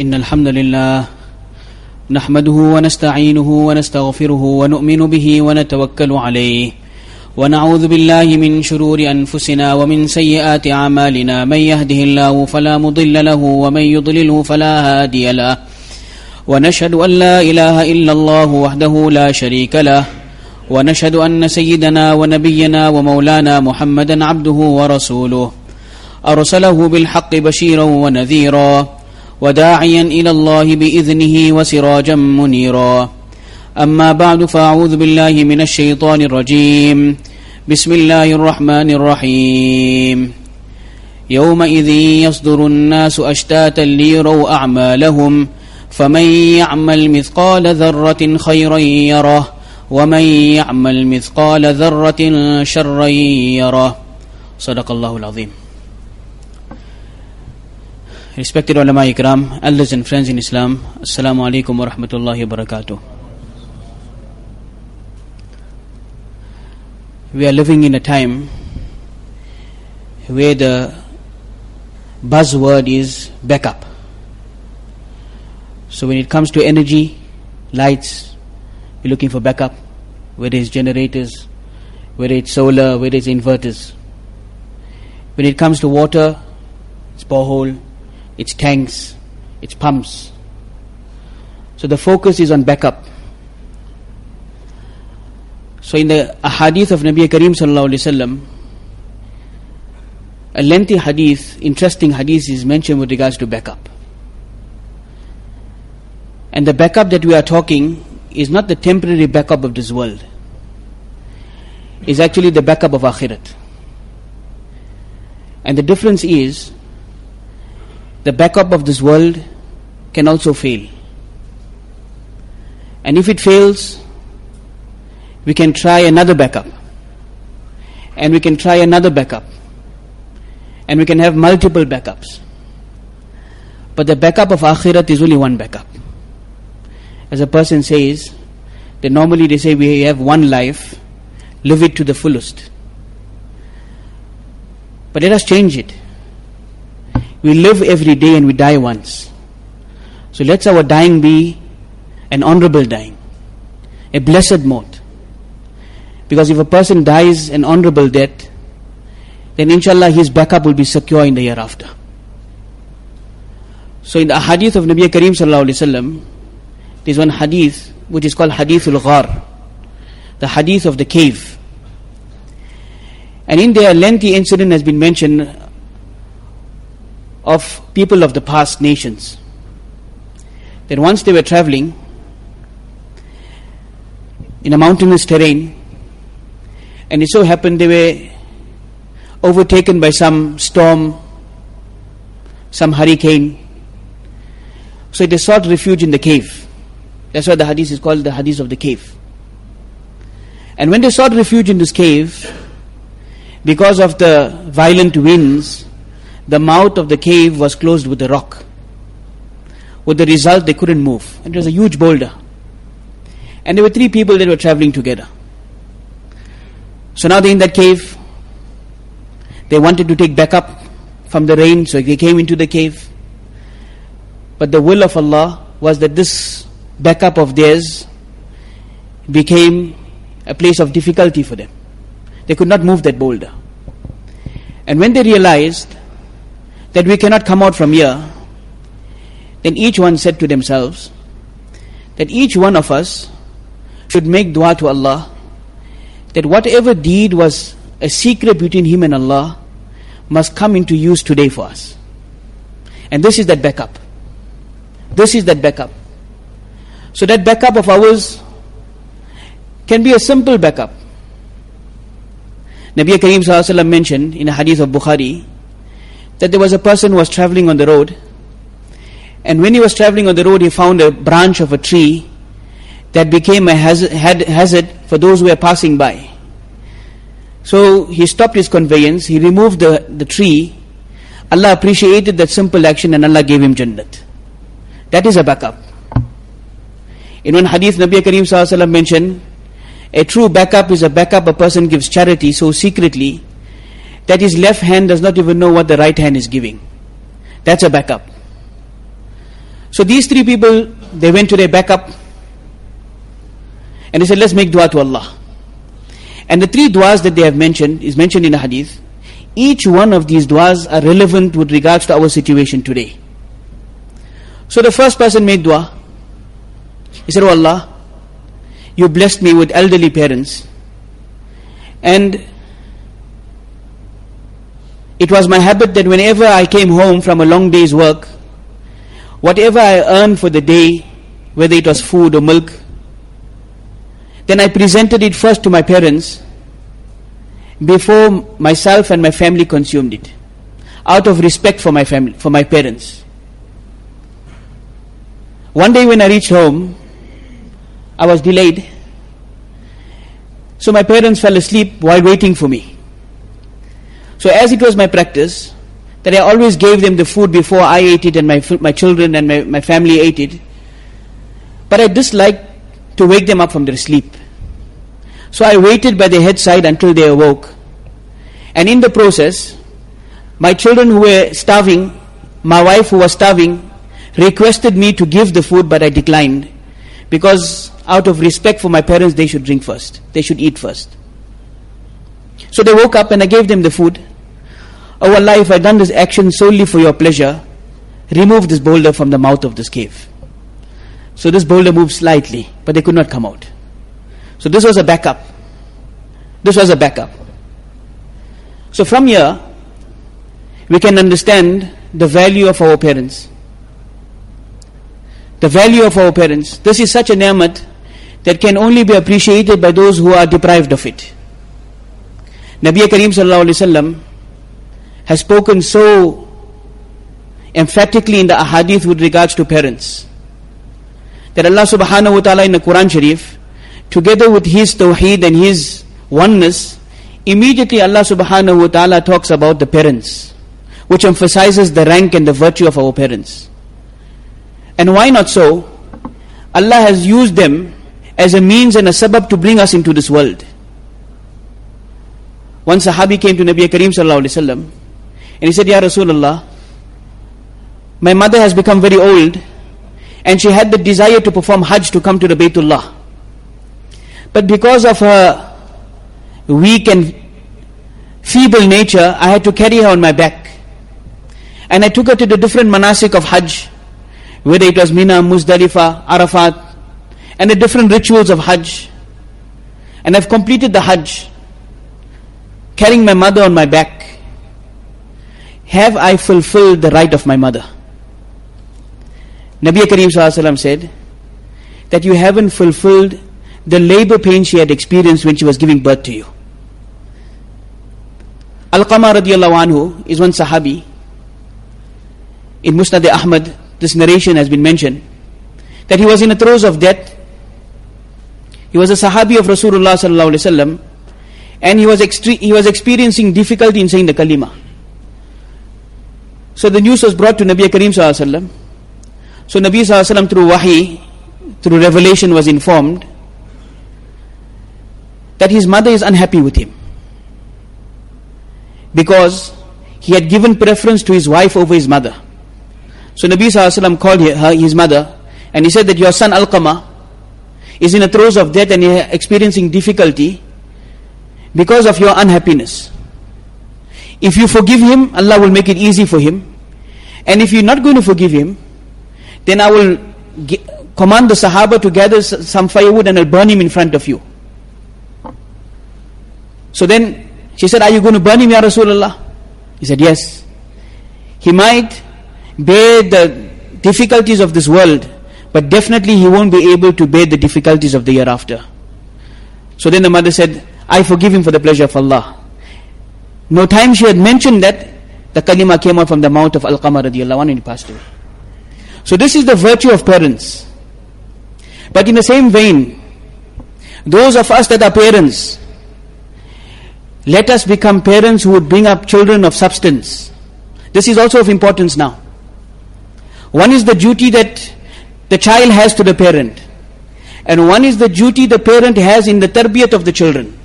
إن الحمد لله نحمده ونستعينه ونستغفره ونؤمن به ونتوكل عليه ونعوذ بالله من شرور أنفسنا ومن سيئات أعمالنا. من يهده الله فلا مضل له ومن يضلله فلا هادي له. ونشهد أن لا إله إلا الله وحده لا شريك له. ونشهد أن سيدنا ونبينا ومولانا محمدا عبده ورسوله. أرسله بالحق بشيرا ونذيرا. وداعيا إلى الله بإذنه وسراجا منيرا. أما بعد فأعوذ بالله من الشيطان الرجيم. بسم الله الرحمن الرحيم. يومئذ يصدر الناس أشتاتا ليروا أعمالهم فمن يعمل مثقال ذرة خيرا يره ومن يعمل مثقال ذرة شرا يره. صدق الله العظيم. Respected ulama ikram, elders and friends in Islam, Assalamu alaikum wa rahmatullahi wa barakatuh. We are living in a time where the buzzword is backup. So when it comes to energy, lights, we're looking for backup, whether it's generators, whether it's solar, whether it's inverters. When it comes to water, it's borehole, it's tanks, it's pumps. So the focus is on backup. So in the hadith of Nabi Kareem sallallahu alaihi wasallam, a lengthy hadith, interesting hadith is mentioned with regards to backup. And the backup that we are talking is not the temporary backup of this world. Is actually the backup of akhirat. And the difference is the backup of this world can also fail. And if it fails, we can try another backup. And we can try another backup. And we can have multiple backups. But the backup of akhirat is only one backup. As a person says, that normally they say we have one life, live it to the fullest. But let us change it. We live every day and we die once. So let our dying be an honorable dying, a blessed mort. Because if a person dies an honorable death, then inshallah his backup will be secure in the year after. So in the hadith of Nabi Kareem sallallahu alaihi wasallam, there's one hadith which is called Hadithul Ghar, the hadith of the cave. And in there, a lengthy incident has been mentioned of people of the past nations. That once they were traveling in a mountainous terrain, and it so happened they were overtaken by some storm, some hurricane. So they sought refuge in the cave. That's why the hadith is called the hadith of the cave. And when they sought refuge in this cave, because of the violent winds, the mouth of the cave was closed with a rock. With the result, they couldn't move. It was a huge boulder. And there were three people that were traveling together. So now they're in that cave. They wanted to take backup from the rain, so they came into the cave. But the will of Allah was that this backup of theirs became a place of difficulty for them. They could not move that boulder. And when they realized that we cannot come out from here, then each one said to themselves that each one of us should make dua to Allah that whatever deed was a secret between him and Allah must come into use today for us. And this is that backup. This is that backup. So that backup of ours can be a simple backup. Nabi Kareem mentioned in a hadith of Bukhari that there was a person who was traveling on the road and when he was traveling on the road he found a branch of a tree that became a hazard for those who were passing by. So he stopped his conveyance, he removed the, the tree. Allah appreciated that simple action and Allah gave him Jannat. That is a backup. In one hadith, Nabi Kareem mentioned a true backup is a backup a person gives charity so secretly that his left hand does not even know what the right hand is giving. That's a backup. So these three people, they went to their backup and they said, let's make dua to Allah. And the three duas that they have mentioned is mentioned in the hadith. Each one of these duas are relevant with regards to our situation today. So the first person made dua. He said, Oh Allah, you blessed me with elderly parents. And it was my habit that whenever I came home from a long day's work, whatever I earned for the day, whether it was food or milk, then I presented it first to my parents before myself and my family consumed it, out of respect for my family, for my parents. One day when I reached home, I was delayed. So my parents fell asleep while waiting for me. So as it was my practice, that I always gave them the food before I ate it and my, my children and my, my family ate it. But I disliked to wake them up from their sleep. So I waited by their headside until they awoke. And in the process, my children who were starving, my wife who was starving, requested me to give the food, but I declined. Because out of respect for my parents, they should drink first. They should eat first. So they woke up and I gave them the food. Oh Allah, if I done this action solely for your pleasure, remove this boulder from the mouth of this cave. So this boulder moved slightly, but they could not come out. So this was a backup. This was a backup. So from here, we can understand the value of our parents. The value of our parents. This is such a ni'mat that can only be appreciated by those who are deprived of it. Nabi Kareem sallallahu has spoken so emphatically in the ahadith with regards to parents that Allah subhanahu wa ta'ala in the Quran Sharif together with his tawheed and his oneness immediately Allah subhanahu wa ta'ala talks about the parents, which emphasizes the rank and the virtue of our parents. And why not so? Allah has used them as a means and a sabab to bring us into this world. One Sahabi came to Nabi Kareem sallallahu alaihi wasallam and he said, Ya Rasulullah, my mother has become very old and she had the desire to perform Hajj to come to the Baytullah. But because of her weak and feeble nature, I had to carry her on my back. And I took her to the different manasik of Hajj, whether it was Mina, Muzdalifah, Arafat, and the different rituals of Hajj. And I've completed the Hajj, carrying my mother on my back. Have I fulfilled the right of my mother? Nabi Kareem said that you haven't fulfilled the labor pain she had experienced when she was giving birth to you. Al-Qama radiallahu anhu is one Sahabi. In Musnad Ahmad, this narration has been mentioned that he was in the throes of death. He was a Sahabi of Rasulullah sallallahu alaihi wasallam, and he was he was experiencing difficulty in saying the kalima. So the news was brought to Nabi Kareem sallallahu alaihi wasallam. So Nabi sallallahu through wahi, through revelation, was informed that his mother is unhappy with him because he had given preference to his wife over his mother. So Nabi Sallallahu called her, his mother and he said that your son Alqama is in the throes of death and experiencing difficulty because of your unhappiness. If you forgive him, Allah will make it easy for him. And if you're not going to forgive him, then I will command the Sahaba to gather some firewood and I'll burn him in front of you. So then she said, Are you going to burn him, Ya Rasulullah? He said, Yes. He might bear the difficulties of this world, but definitely he won't be able to bear the difficulties of the hereafter. So then the mother said, I forgive him for the pleasure of Allah. No time she had mentioned that, the kalima came out from the mouth of Al-Qama radiallahu anhu and he passed away. So this is the virtue of parents. But in the same vein, those of us that are parents, let us become parents who would bring up children of substance. This is also of importance now. One is the duty that the child has to the parent. And one is the duty the parent has in the tarbiyat of the children.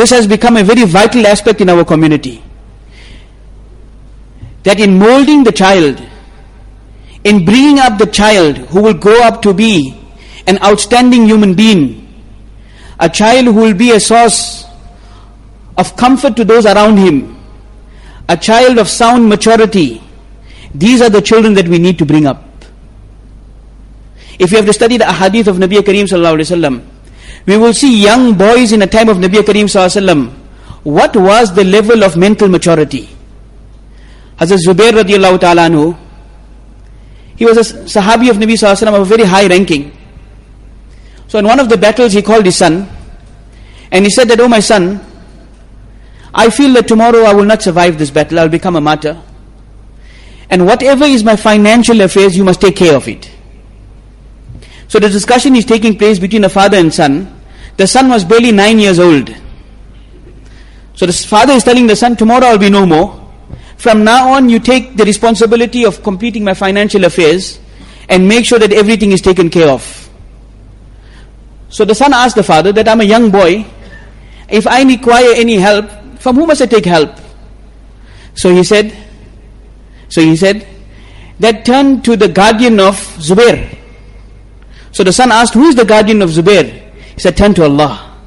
This has become a very vital aspect in our community. That in molding the child, in bringing up the child who will grow up to be an outstanding human being, a child who will be a source of comfort to those around him, a child of sound maturity. These are the children that we need to bring up. If you have to study the hadith of Nabi Kareem sallallahu alaihi wasallam, we will see young boys in a time of Nabi Kareem sallallahu. What was the level of mental maturity? Hazrat Zubair radiallahu ta'ala anhu, he was a Sahabi of Nabi sallallahu of a very high ranking. So in one of the battles he called his son and he said that, oh my son, I feel that tomorrow I will not survive this battle, I will become a martyr. And whatever is my financial affairs, you must take care of it. So the discussion is taking place between a father and son. The son was barely nine years old. So the father is telling the son, tomorrow I'll be no more. From now on, you take the responsibility of completing my financial affairs and make sure that everything is taken care of. So the son asked the father that I'm a young boy. If I require any help, from whom must I take help? So he said, so he said, that turn to the guardian of Zubair. So the son asked, Who is the guardian of Zubair? He said, Turn to Allah.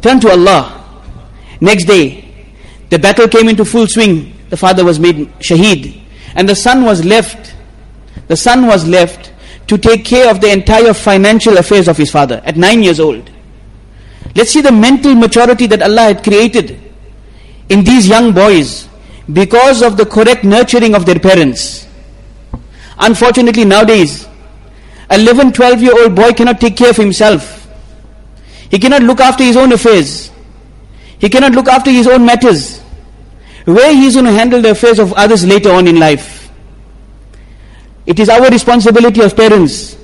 Turn to Allah. Next day, the battle came into full swing. The father was made shaheed. And the son was left, the son was left to take care of the entire financial affairs of his father at nine years old. Let's see the mental maturity that Allah had created in these young boys because of the correct nurturing of their parents. Unfortunately, nowadays, 11, 12 year old boy cannot take care of himself. He cannot look after his own affairs. He cannot look after his own matters. Where he is going to handle the affairs of others later on in life. It is our responsibility as parents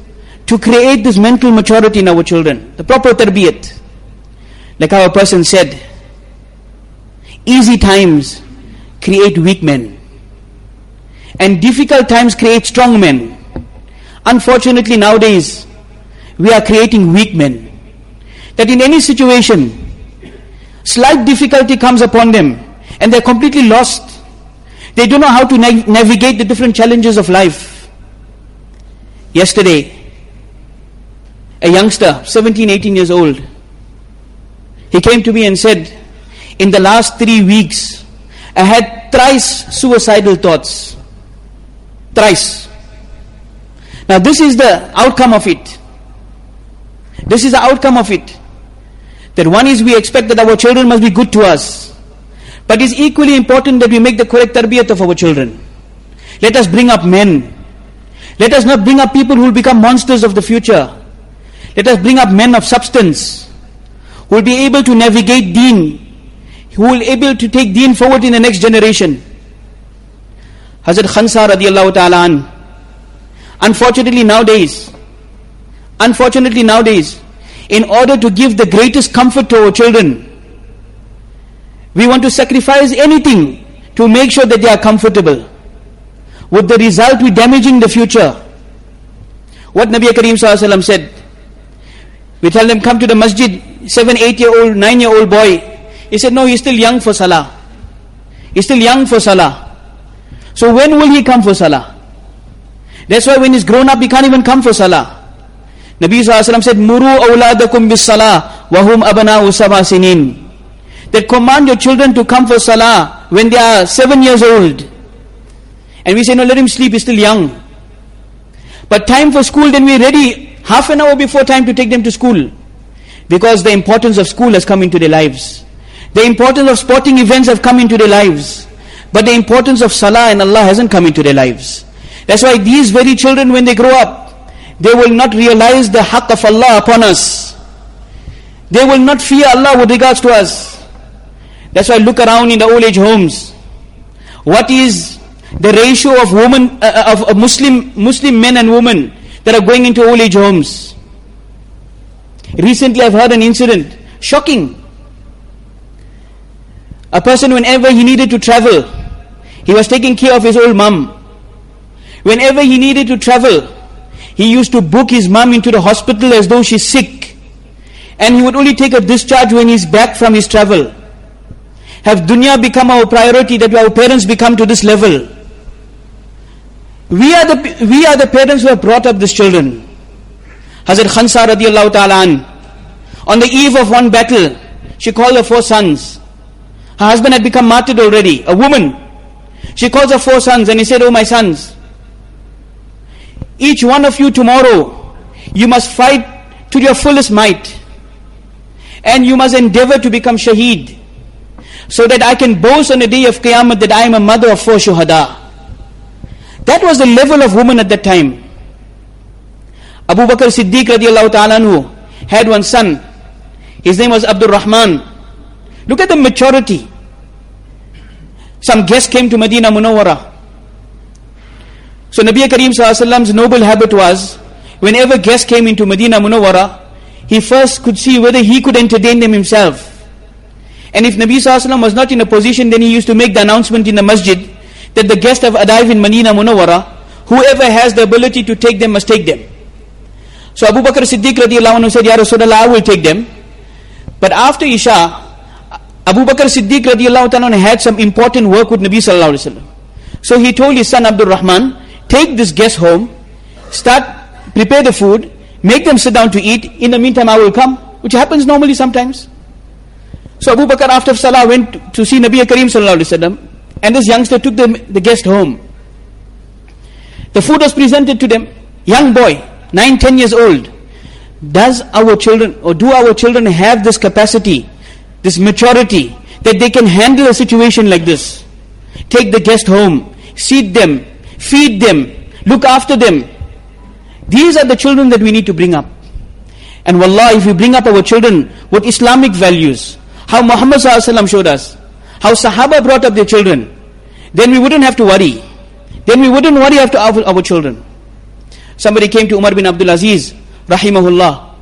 to create this mental maturity in our children, the proper tarbiyat. Like our person said, easy times create weak men, and difficult times create strong men. Unfortunately, nowadays, we are creating weak men. That in any situation, slight difficulty comes upon them and they're completely lost. They don't know how to nav- navigate the different challenges of life. Yesterday, a youngster, 17, 18 years old, he came to me and said, In the last three weeks, I had thrice suicidal thoughts. Thrice. Now, this is the outcome of it. This is the outcome of it. That one is we expect that our children must be good to us. But it's equally important that we make the correct tarbiyat of our children. Let us bring up men. Let us not bring up people who will become monsters of the future. Let us bring up men of substance who will be able to navigate deen, who will be able to take deen forward in the next generation. Hazrat Khansa radiallahu ta'ala Unfortunately nowadays, unfortunately nowadays, in order to give the greatest comfort to our children, we want to sacrifice anything to make sure that they are comfortable. With the result, we damaging the future. What Nabi Kareem said, we tell them, come to the masjid, seven, eight year old, nine year old boy. He said, no, he's still young for salah. He's still young for salah. So when will he come for salah? That's why when he's grown up, he can't even come for salah. Nabi Sallallahu said, Muru awladakum bis salah, wahum abana'u sabah sinin. That command your children to come for salah when they are seven years old. And we say, no, let him sleep, he's still young. But time for school, then we're ready half an hour before time to take them to school. Because the importance of school has come into their lives. The importance of sporting events have come into their lives. But the importance of salah and Allah hasn't come into their lives. That's why these very children, when they grow up, they will not realize the haqq of Allah upon us. They will not fear Allah with regards to us. That's why look around in the old age homes. What is the ratio of women, uh, uh of Muslim Muslim men and women that are going into old age homes? Recently, I've heard an incident, shocking. A person, whenever he needed to travel, he was taking care of his old mum. Whenever he needed to travel, he used to book his mum into the hospital as though she's sick. And he would only take a discharge when he's back from his travel. Have dunya become our priority that our parents become to this level? We are the, we are the parents who have brought up these children. Hazrat Khansa radiallahu ta'ala on the eve of one battle, she called her four sons. Her husband had become martyred already, a woman. She calls her four sons and he said, Oh my sons, each one of you tomorrow, you must fight to your fullest might. And you must endeavor to become shaheed. So that I can boast on the day of Qiyamah that I am a mother of four shuhada. That was the level of woman at that time. Abu Bakr Siddiq radiallahu ta'ala had one son. His name was Abdul Rahman. Look at the maturity. Some guests came to Medina Munawwara. So Nabi Kareem Sallallahu noble habit was, whenever guests came into Medina Munawwara, he first could see whether he could entertain them himself. And if Nabi Sallallahu was not in a position, then he used to make the announcement in the masjid that the guests have arrived in Medina Munawwara, whoever has the ability to take them must take them. So Abu Bakr Siddiq radiallahu anhu said, Ya Rasulullah, I will take them. But after Isha, Abu Bakr Siddiq radiallahu anhu had some important work with Nabi sallallahu alaihi wasallam. So he told his son Abdul Rahman, take this guest home, start, prepare the food, make them sit down to eat. In the meantime, I will come, which happens normally sometimes. So Abu Bakr after Salah went to see Nabi Kareem sallallahu alaihi wasallam, and this youngster took the, the guest home. The food was presented to them. Young boy, nine, ten years old. Does our children, or do our children have this capacity, this maturity, that they can handle a situation like this? Take the guest home, seat them, feed them, look after them. These are the children that we need to bring up. And wallah, if we bring up our children with Islamic values, how Muhammad showed us, how Sahaba brought up their children, then we wouldn't have to worry. Then we wouldn't worry after our, our children. Somebody came to Umar bin Abdul Aziz, rahimahullah,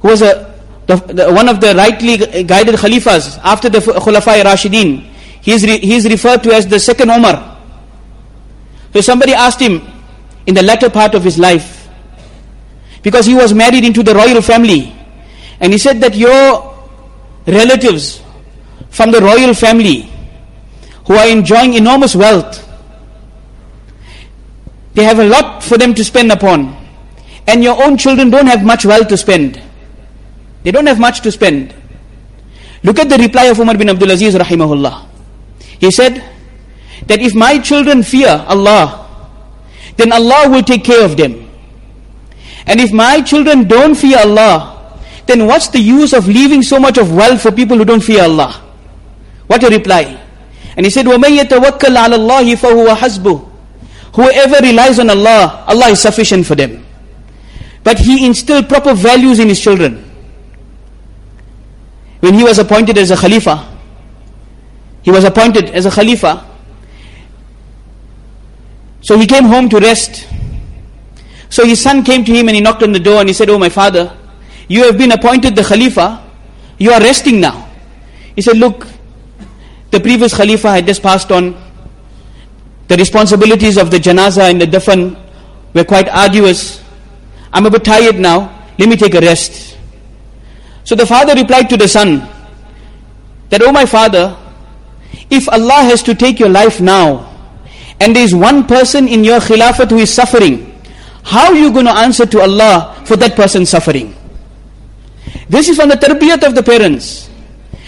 who was a, the, the, one of the rightly guided khalifas after the Khulafai Rashidin. He is, re, he is referred to as the second Umar. So somebody asked him in the latter part of his life, because he was married into the royal family, and he said that your relatives from the royal family who are enjoying enormous wealth, they have a lot for them to spend upon. And your own children don't have much wealth to spend. They don't have much to spend. Look at the reply of Umar bin Abdul Aziz rahimahullah. He said that if my children fear Allah, then Allah will take care of them. And if my children don't fear Allah, then what's the use of leaving so much of wealth for people who don't fear Allah? What a reply. And he said, وَمَن يَتَوَكَّلْ عَلَى اللَّهِ فَهُوَ حَسْبُهُ Whoever relies on Allah, Allah is sufficient for them. But he instilled proper values in his children. When he was appointed as a Khalifa, he was appointed as a Khalifa. so he came home to rest. So his son came to him and he knocked on the door and he said, Oh my father, you have been appointed the Khalifa, you are resting now. He said, Look, the previous Khalifa had just passed on the responsibilities of the janaza and the dafan were quite arduous. I'm a bit tired now. Let me take a rest. So the father replied to the son that, Oh my father, if Allah has to take your life now, and there is one person in your khilafat who is suffering, how are you going to answer to Allah for that person suffering? This is from the tarbiyat of the parents.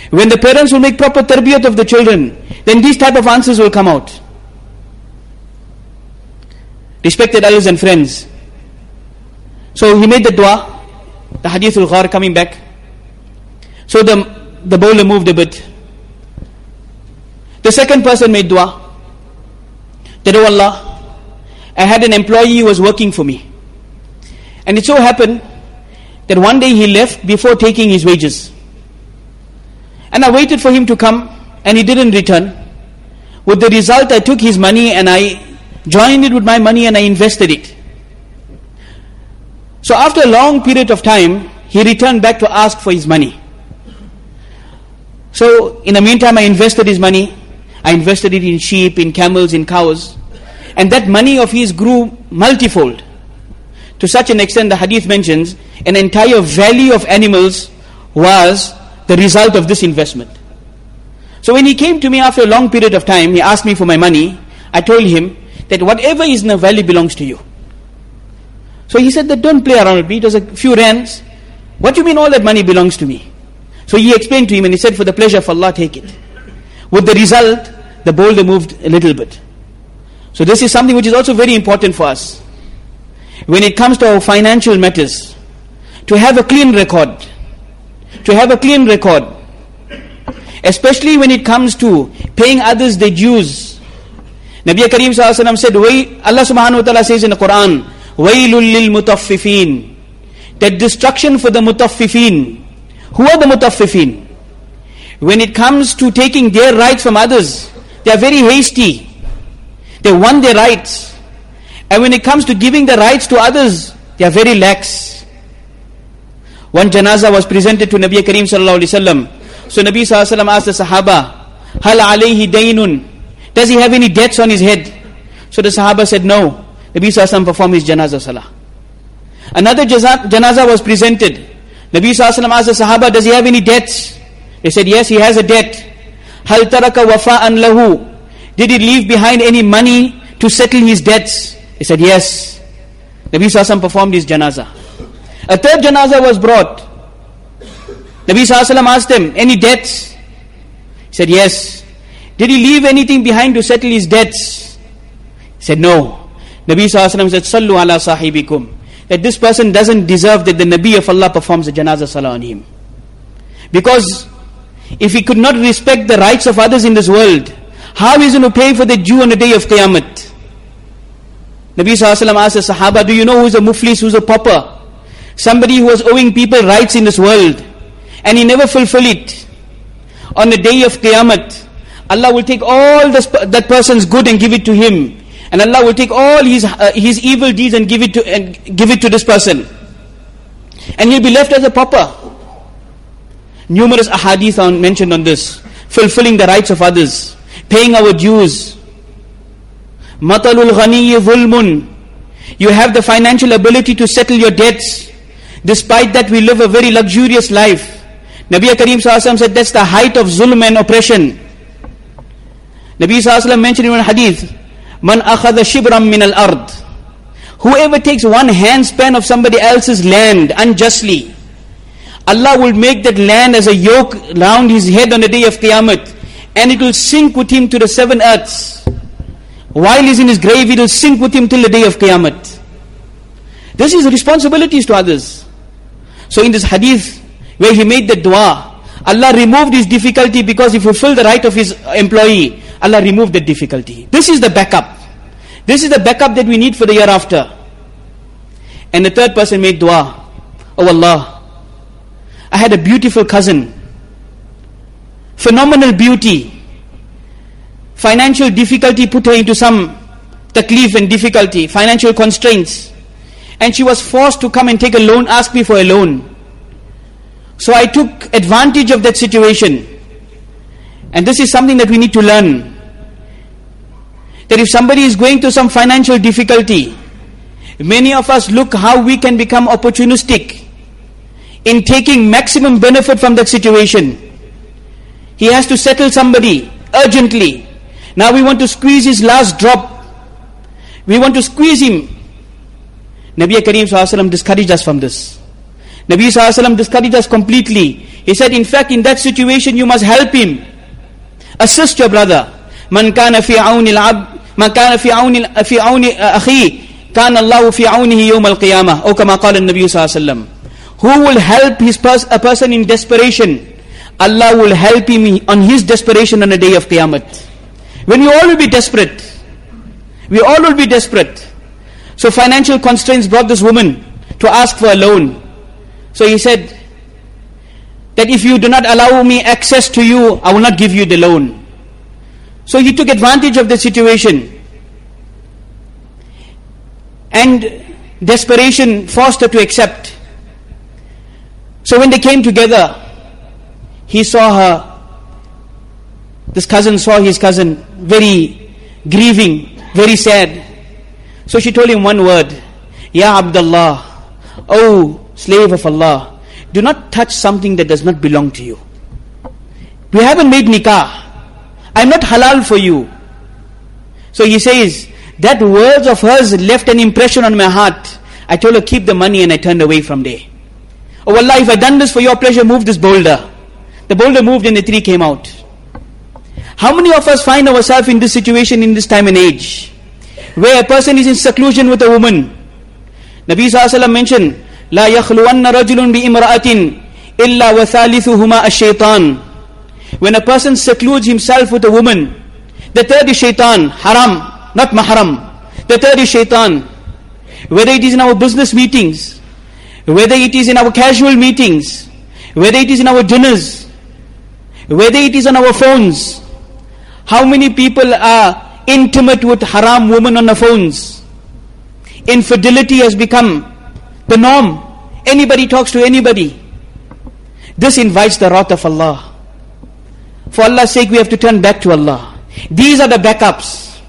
When the parents will make proper tarbiyat of the children, then these type of answers will come out. Respected elders and friends. So he made the dua, the hadithul ghar coming back. So the, the bowler moved a bit. The second person made dua. That, oh Allah, I had an employee who was working for me. And it so happened that one day he left before taking his wages. And I waited for him to come and he didn't return. With the result, I took his money and I joined it with my money and I invested it. So after a long period of time, he returned back to ask for his money. So in the meantime, I invested his money. I invested it in sheep, in camels, in cows. And that money of his grew multifold. To such an extent, the hadith mentions an entire valley of animals was the result of this investment. So when he came to me after a long period of time, he asked me for my money. I told him that whatever is in the valley belongs to you. So he said that don't play around with me. It was a few rands. What do you mean all that money belongs to me? So he explained to him and he said, for the pleasure of Allah, take it. With the result, the boulder moved a little bit. So this is something which is also very important for us. When it comes to our financial matters, to have a clean record. To have a clean record. Especially when it comes to paying others their dues. Nabi Kareem said, Allah subhanahu wa ta'ala says in the Quran, وَيْلٌ لِلْمُطَفِّفِينَ That destruction for the mutaffifin. Who are the mutaffifin? When it comes to taking their rights from others, they are very hasty. They want their rights. And when it comes to giving the rights to others, they are very lax. One janaza was presented to Nabi Kareem sallallahu alaihi wasallam. So Nabi sallallahu alaihi wasallam asked the Sahaba, "Hal alayhi daynun?" Does he have any debts on his head? So the Sahaba said, "No." Nabi Sallallahu performed his janazah salah. Another janazah was presented. Nabi Sallallahu asked the Sahaba, does he have any debts? They said, yes, he has a debt. Hal taraka wafa'an lahu. Did he leave behind any money to settle his debts? He said, yes. Nabi Sallallahu performed his janazah. A third janazah was brought. Nabi Sallallahu asked him, any debts? He said, yes. Did he leave anything behind to settle his debts? He said, no. Nabi Sallallahu said, Sallu ala sahibikum. That this person doesn't deserve that the Nabi of Allah performs a janazah salah on him. Because if he could not respect the rights of others in this world, how is he going to pay for the Jew on the day of Qiyamah? Nabi Sallallahu asked the Sahaba, do you know who's a muflis, who's a pauper? Somebody who was owing people rights in this world. And he never fulfilled it. On the day of Qiyamah, Allah will take all this, that person's good and give it to him. And Allah will take all his, uh, his evil deeds and give it to, and give it to this person. And he'll be left as a pauper. Numerous ahadith are mentioned on this. Fulfilling the rights of others. Paying our dues. Matalul ghaniyi zulmun. You have the financial ability to settle your debts. Despite that we live a very luxurious life. Nabi Kareem said that's the height of zulm and oppression. Nabi Sallallahu mentioned in one hadith, Man akhadha shibram min al-ard. Whoever takes one handspan of somebody else's land unjustly, Allah will make that land as a yoke round his head on the day of Qiyamah. And it will sink with him to the seven earths. While he's in his grave, it will sink with him till the day of Qiyamah. This is responsibilities to others. So in this hadith, where he made the dua, Allah removed his difficulty because he fulfilled the right of his employee. Allah removed the difficulty. This is the backup. This is the backup that we need for the year after. And the third person made dua. Oh Allah, I had a beautiful cousin. Phenomenal beauty. Financial difficulty put her into some taklif and difficulty, financial constraints. And she was forced to come and take a loan, ask me for a loan. So I took advantage of that situation. And this is something that we need to learn. That if somebody is going through some financial difficulty, many of us look how we can become opportunistic in taking maximum benefit from that situation. He has to settle somebody urgently. Now we want to squeeze his last drop. We want to squeeze him. Nabi Kareem discouraged us from this. Nabi discouraged us completely. He said, in fact, in that situation, you must help him. Assist your brother. من كان في عون العبد من كان في عون في عون أخيه كان الله في عونه يوم القيامة أو كما قال النبي صلى الله عليه وسلم who will help his pers a person in desperation? Allah will help him on his desperation on the day of Qiyamah. When we all will be desperate, we all will be desperate. So financial constraints brought this woman to ask for a loan. So he said that if you do not allow me access to you, I will not give you the loan. So he took advantage of the situation. And desperation forced her to accept. So when they came together, he saw her, this cousin saw his cousin very grieving, very sad. So she told him one word, Ya Abdullah, O slave of Allah, do not touch something that does not belong to you. We haven't made nikah. I'm not halal for you. So he says, That words of hers left an impression on my heart. I told her, keep the money and I turned away from there. Oh Allah, if I done this for your pleasure, move this boulder. The boulder moved and the tree came out. How many of us find ourselves in this situation in this time and age? Where a person is in seclusion with a woman. Nabi Sallallahu mentioned, لا يخلون رجل بامرأة إلا وثالثهما الشيطان When a person secludes himself with a woman, the third is shaitan, haram, not mahram. The third is shaitan. Whether it is in our business meetings, whether it is in our casual meetings, whether it is in our dinners, whether it is on our phones. How many people are intimate with haram women on the phones? Infidelity has become the norm. Anybody talks to anybody. This invites the wrath of Allah. For Allah's sake, we have to turn back to Allah. These are the backups.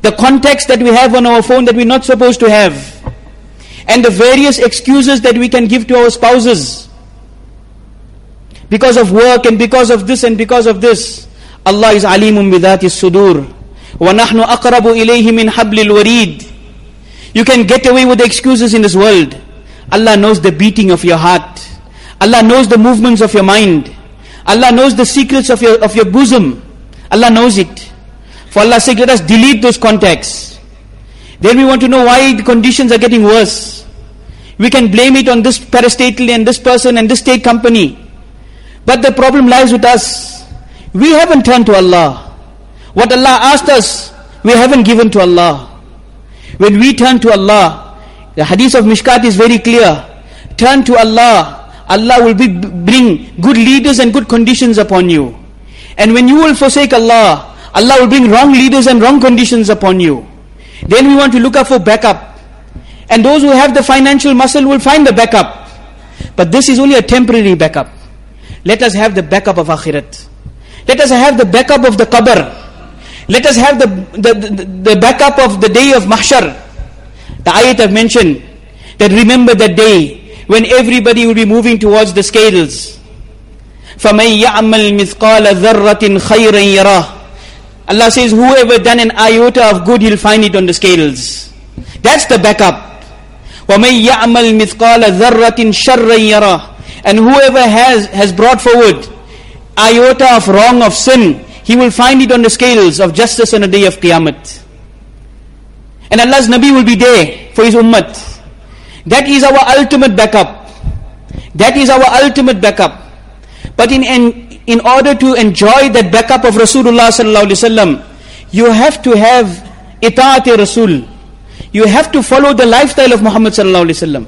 The context that we have on our phone that we're not supposed to have And the various excuses that we can give to our spouses. Because of work and because of this and because of this. Allah is alimun bidhati sudur. وَنَحْنُ أَقْرَبُ إِلَيْهِ مِنْ حَبْلِ الْوَرِيدِ You can get away with the excuses in this world. Allah knows the beating of your heart. Allah knows the movements of your mind. Allah knows the secrets of your, of your bosom. Allah knows it. For Allah's sake, let us delete those contacts. Then we want to know why the conditions are getting worse. We can blame it on this parastatal and this person and this state company. But the problem lies with us. We haven't turned to Allah. What Allah asked us, we haven't given to Allah. When we turn to Allah, the hadith of Mishkat is very clear. Turn to Allah. Allah will be, bring good leaders and good conditions upon you. And when you will forsake Allah, Allah will bring wrong leaders and wrong conditions upon you. Then we want to look up for backup. And those who have the financial muscle will find the backup. But this is only a temporary backup. Let us have the backup of akhirat. Let us have the backup of the qabr. Let us have the, the, the, the backup of the day of mahshar. The ayat I've mentioned that remember that day when everybody will be moving towards the scales. فَمَنْ يَعْمَلْ مِثْقَالَ ذَرَّةٍ خَيْرًا يَرَاهُ Allah says, whoever done an iota of good, he'll find it on the scales. That's the backup. وَمَنْ يَعْمَلْ مِثْقَالَ ذَرَّةٍ شَرًّا يَرَاهُ and whoever has, has brought forward iota of wrong, of sin, he will find it on the scales of justice on the day of Qiyamah. And Allah's Nabi will be there for his ummah. That is our ultimate backup. That is our ultimate backup. But in, in, in order to enjoy that backup of Rasulullah sallallahu alaihi wasallam, you have to have itaat Rasul. You have to follow the lifestyle of Muhammad sallallahu alaihi wasallam.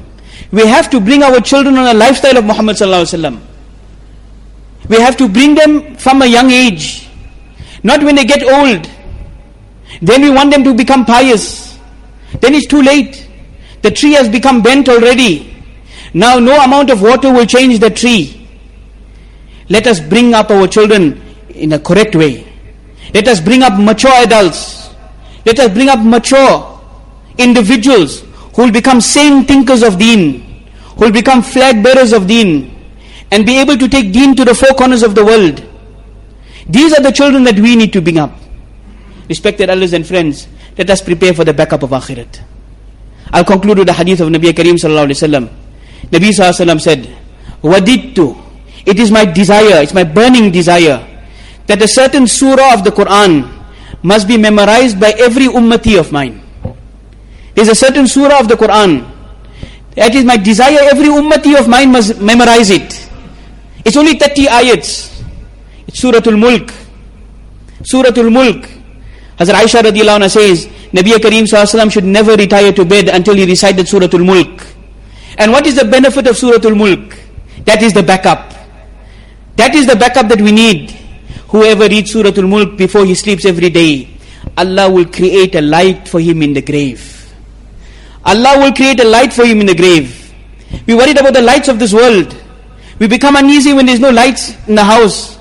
We have to bring our children on a lifestyle of Muhammad sallallahu alaihi wasallam. We have to bring them from a young age, not when they get old. Then we want them to become pious. Then it's too late. The tree has become bent already. Now no amount of water will change the tree. Let us bring up our children in a correct way. Let us bring up mature adults. Let us bring up mature individuals who will become sane thinkers of deen, who will become flag bearers of deen, and be able to take deen to the four corners of the world. These are the children that we need to bring up. Respected elders and friends, let us prepare for the backup of Akhirat. I'll conclude with the hadith of Nabi Kareem sallallahu alaihi wasallam. Nabi sallallahu alaihi wasallam said, "Wadittu, it is my desire, it's my burning desire, that a certain surah of the Quran must be memorized by every ummati of mine." There's a certain surah of the Quran. That is my desire, every ummati of mine must memorize it. It's only 30 ayats. It's Suratul Mulk. Suratul Mulk. Hazrat Aisha radiallahu anha says, Nabi Kareem sallallahu should never retire to bed until he recited Suratul Mulk. And what is the benefit of Suratul Mulk? That is the backup. That is the backup that we need. Whoever reads Suratul Mulk before he sleeps every day, Allah will create a light for him in the grave. Allah will create a light for him in the grave. We worried about the lights of this world. We become uneasy when there's no lights in the house.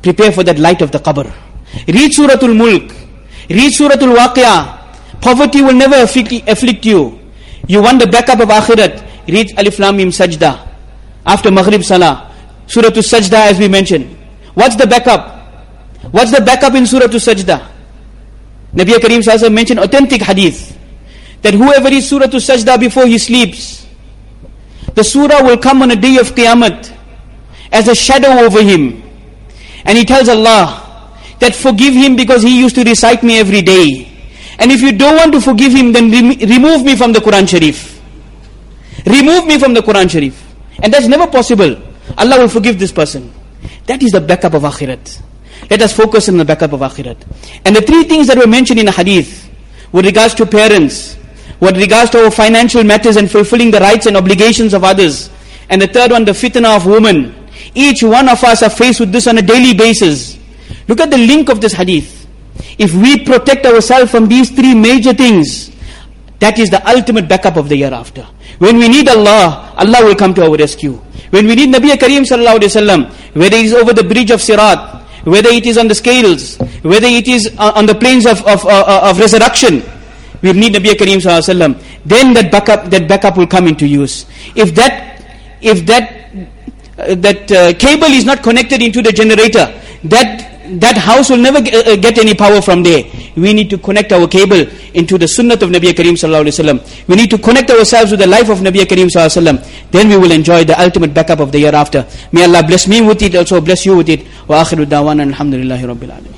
Prepare for that light of the qabr. Read Suratul Mulk. Read Suratul Waqi'ah. Poverty will never afflict, afflict you. You want the backup of akhirat. Read Alif Lam Mim Sajda. After Maghrib Salah. Suratul Sajda as we mentioned. What's the backup? What's the backup in Suratul Sajda? Nabi Kareem Sallallahu mentioned authentic hadith that whoever is surah to sajda before he sleeps, the surah will come on a day of Qiyamah as a shadow over him. And he tells Allah that forgive him because he used to recite me every day. And if you don't want to forgive him, then rem- remove me from the Quran Sharif. Remove me from the Quran Sharif. And that's never possible. Allah will forgive this person. That is the backup of akhirat. Let us focus on the backup of akhirat. And the three things that were mentioned in the hadith, with regards to parents, with regards to our financial matters and fulfilling the rights and obligations of others, and the third one, the fitna of women. Each one of us are faced with this on a daily basis. Look at the link of this hadith. If we protect ourselves from these three major things, that is the ultimate backup of the year after. When we need Allah, Allah will come to our rescue. When we need Nabi Kareem sallallahu alaihi wasallam, whether it is over the bridge of Sirat, whether it is on the scales, whether it is on the plains of, of, uh, of resurrection, we need Nabi Kareem sallallahu alaihi. Then that backup, that backup will come into use. If that, if that, uh, that uh, cable is not connected into the generator, that that house will never uh, get any power from there. We need to connect our cable into the sunnah of Nabi Kareem sallallahu alaihi wasallam. We need to connect ourselves with the life of Nabi Kareem sallallahu alaihi wasallam. Then we will enjoy the ultimate backup of the year after. May Allah bless me with it, also bless you with it. Wa akhiru dawana alhamdulillahi rabbil alamin.